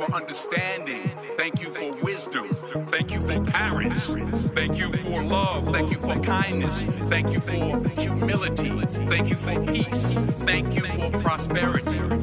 for understanding. Thank you for wisdom. Thank you for parents. Thank you for love. Thank you for kindness. Thank you for humility. Thank you for peace. Thank you for prosperity.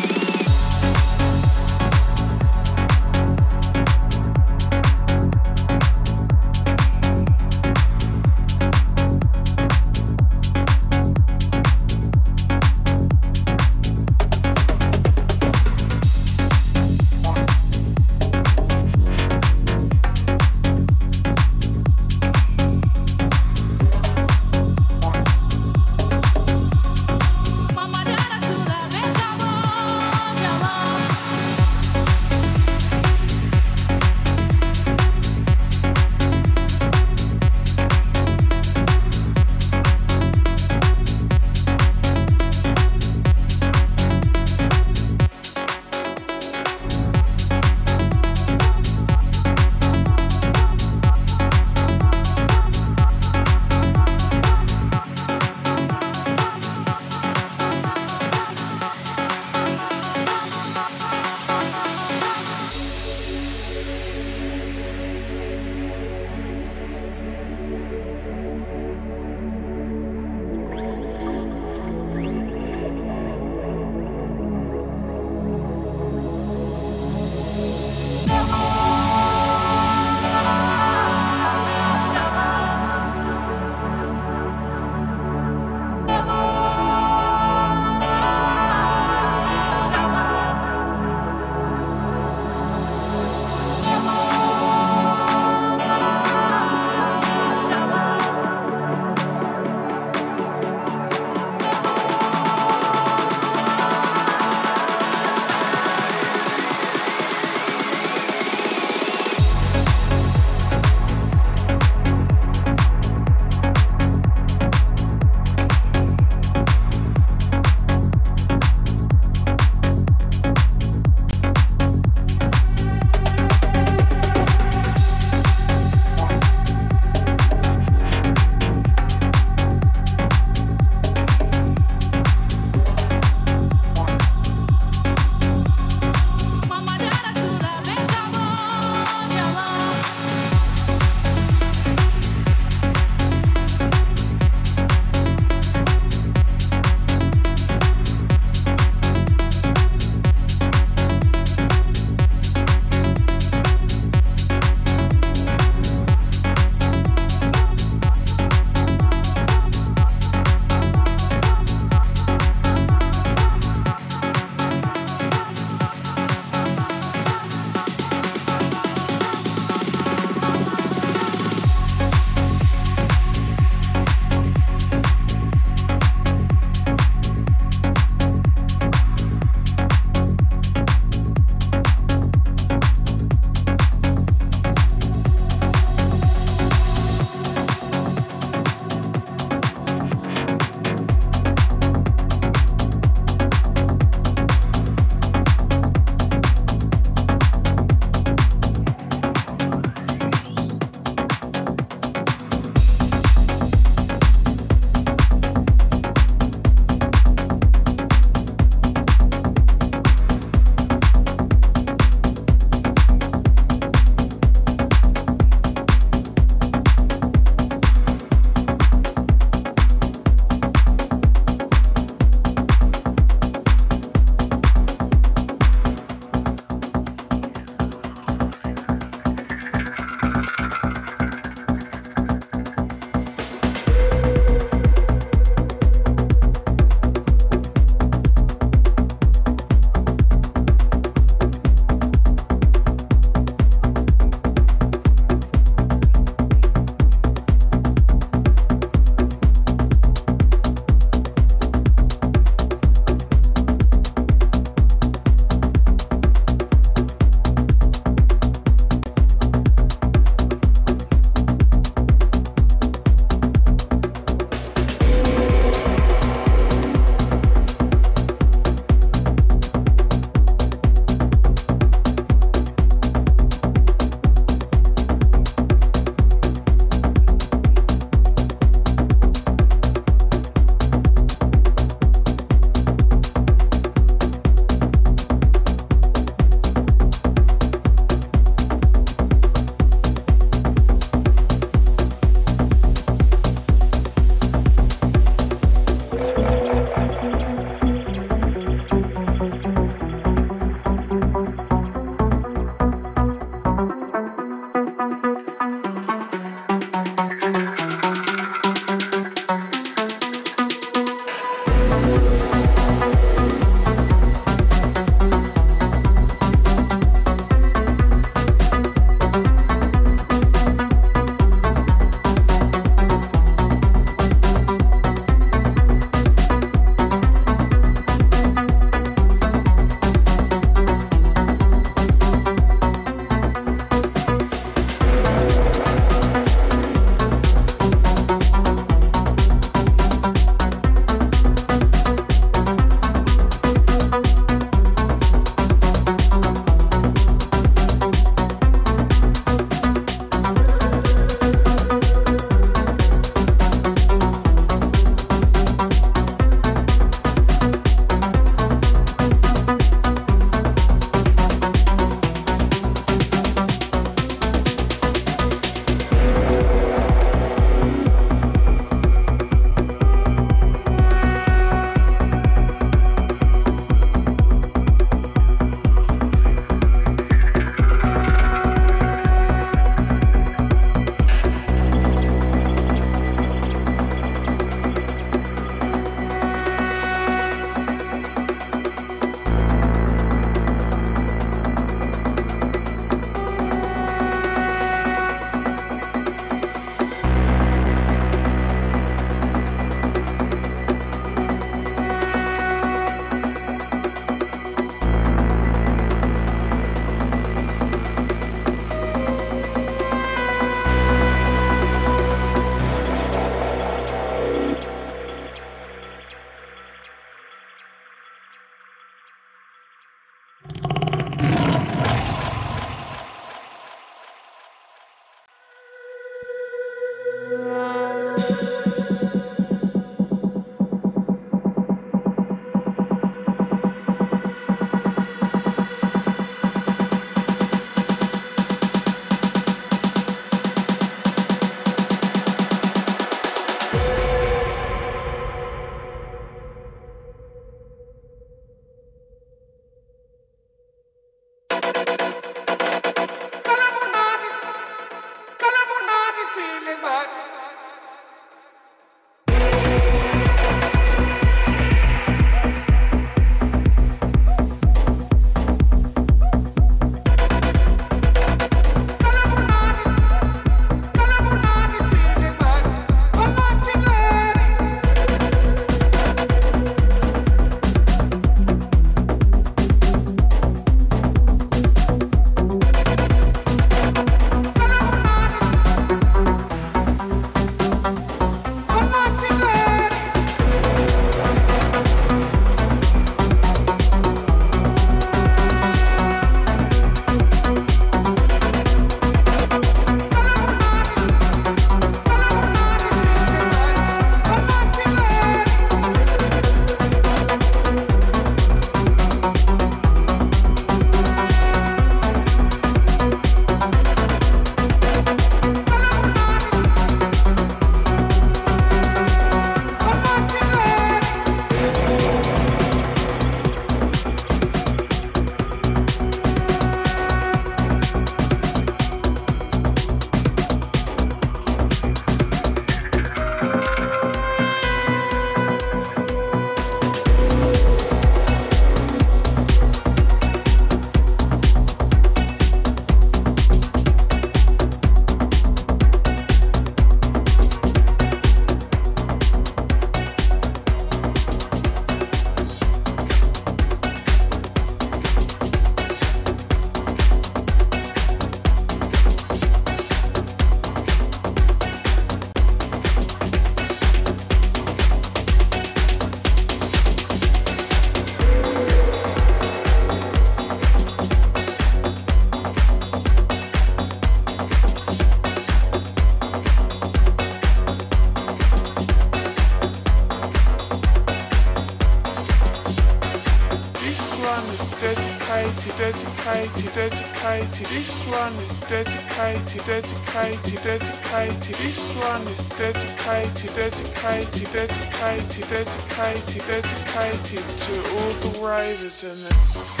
Dedicated. This one is dedicated, dedicated, dedicated. This one is dedicated, dedicated, dedicated, dedicated, dedicated to all the ravers and the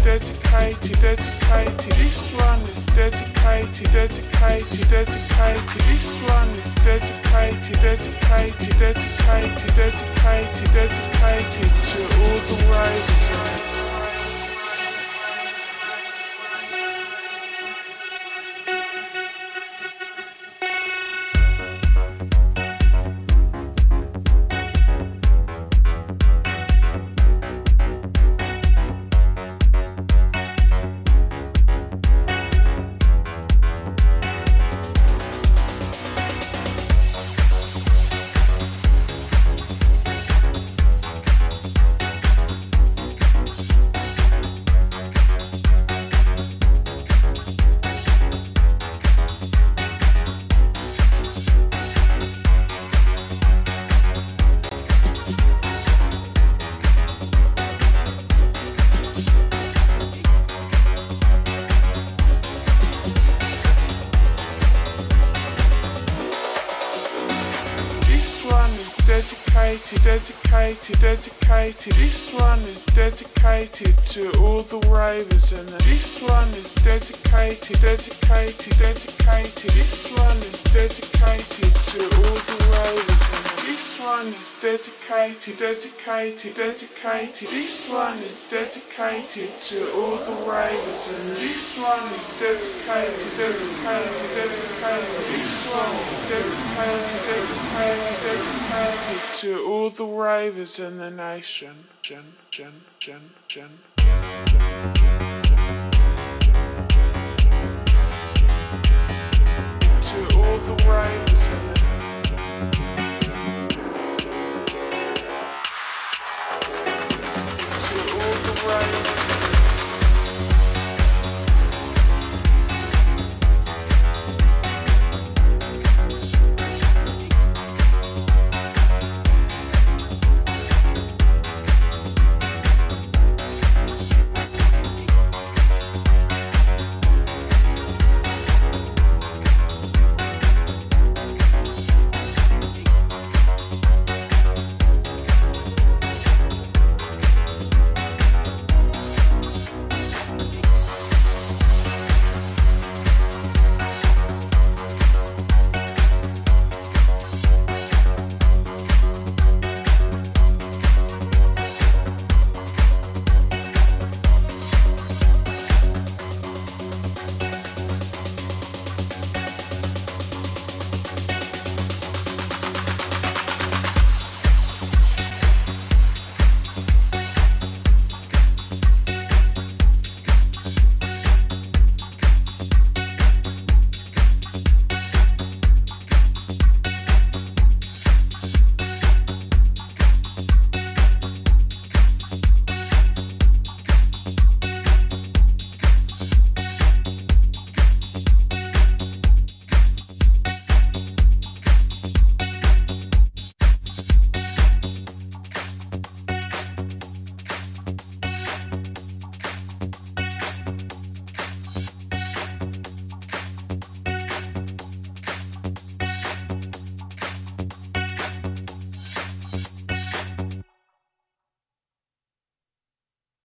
dedicated, dedicated, dedicated. This one is dedicated, dedicated, dedicated. This one is dedicated, dedicated, dedicated, dedicated, dedicated to all the ravers. Dedicated, dedicated. This one is dedicated to all the ravers, and this one is dedicated, dedicated, dedicated. This one is dedicated dedicated, dedicated, dedicated. This one is dedicated to all the ravers, and this one is dedicated, dedicated, dedicated. This one is dedicated, dedicated, dedicated to all the ravers in the nation. Gen, gen, gen, gen. To all the ravers. right.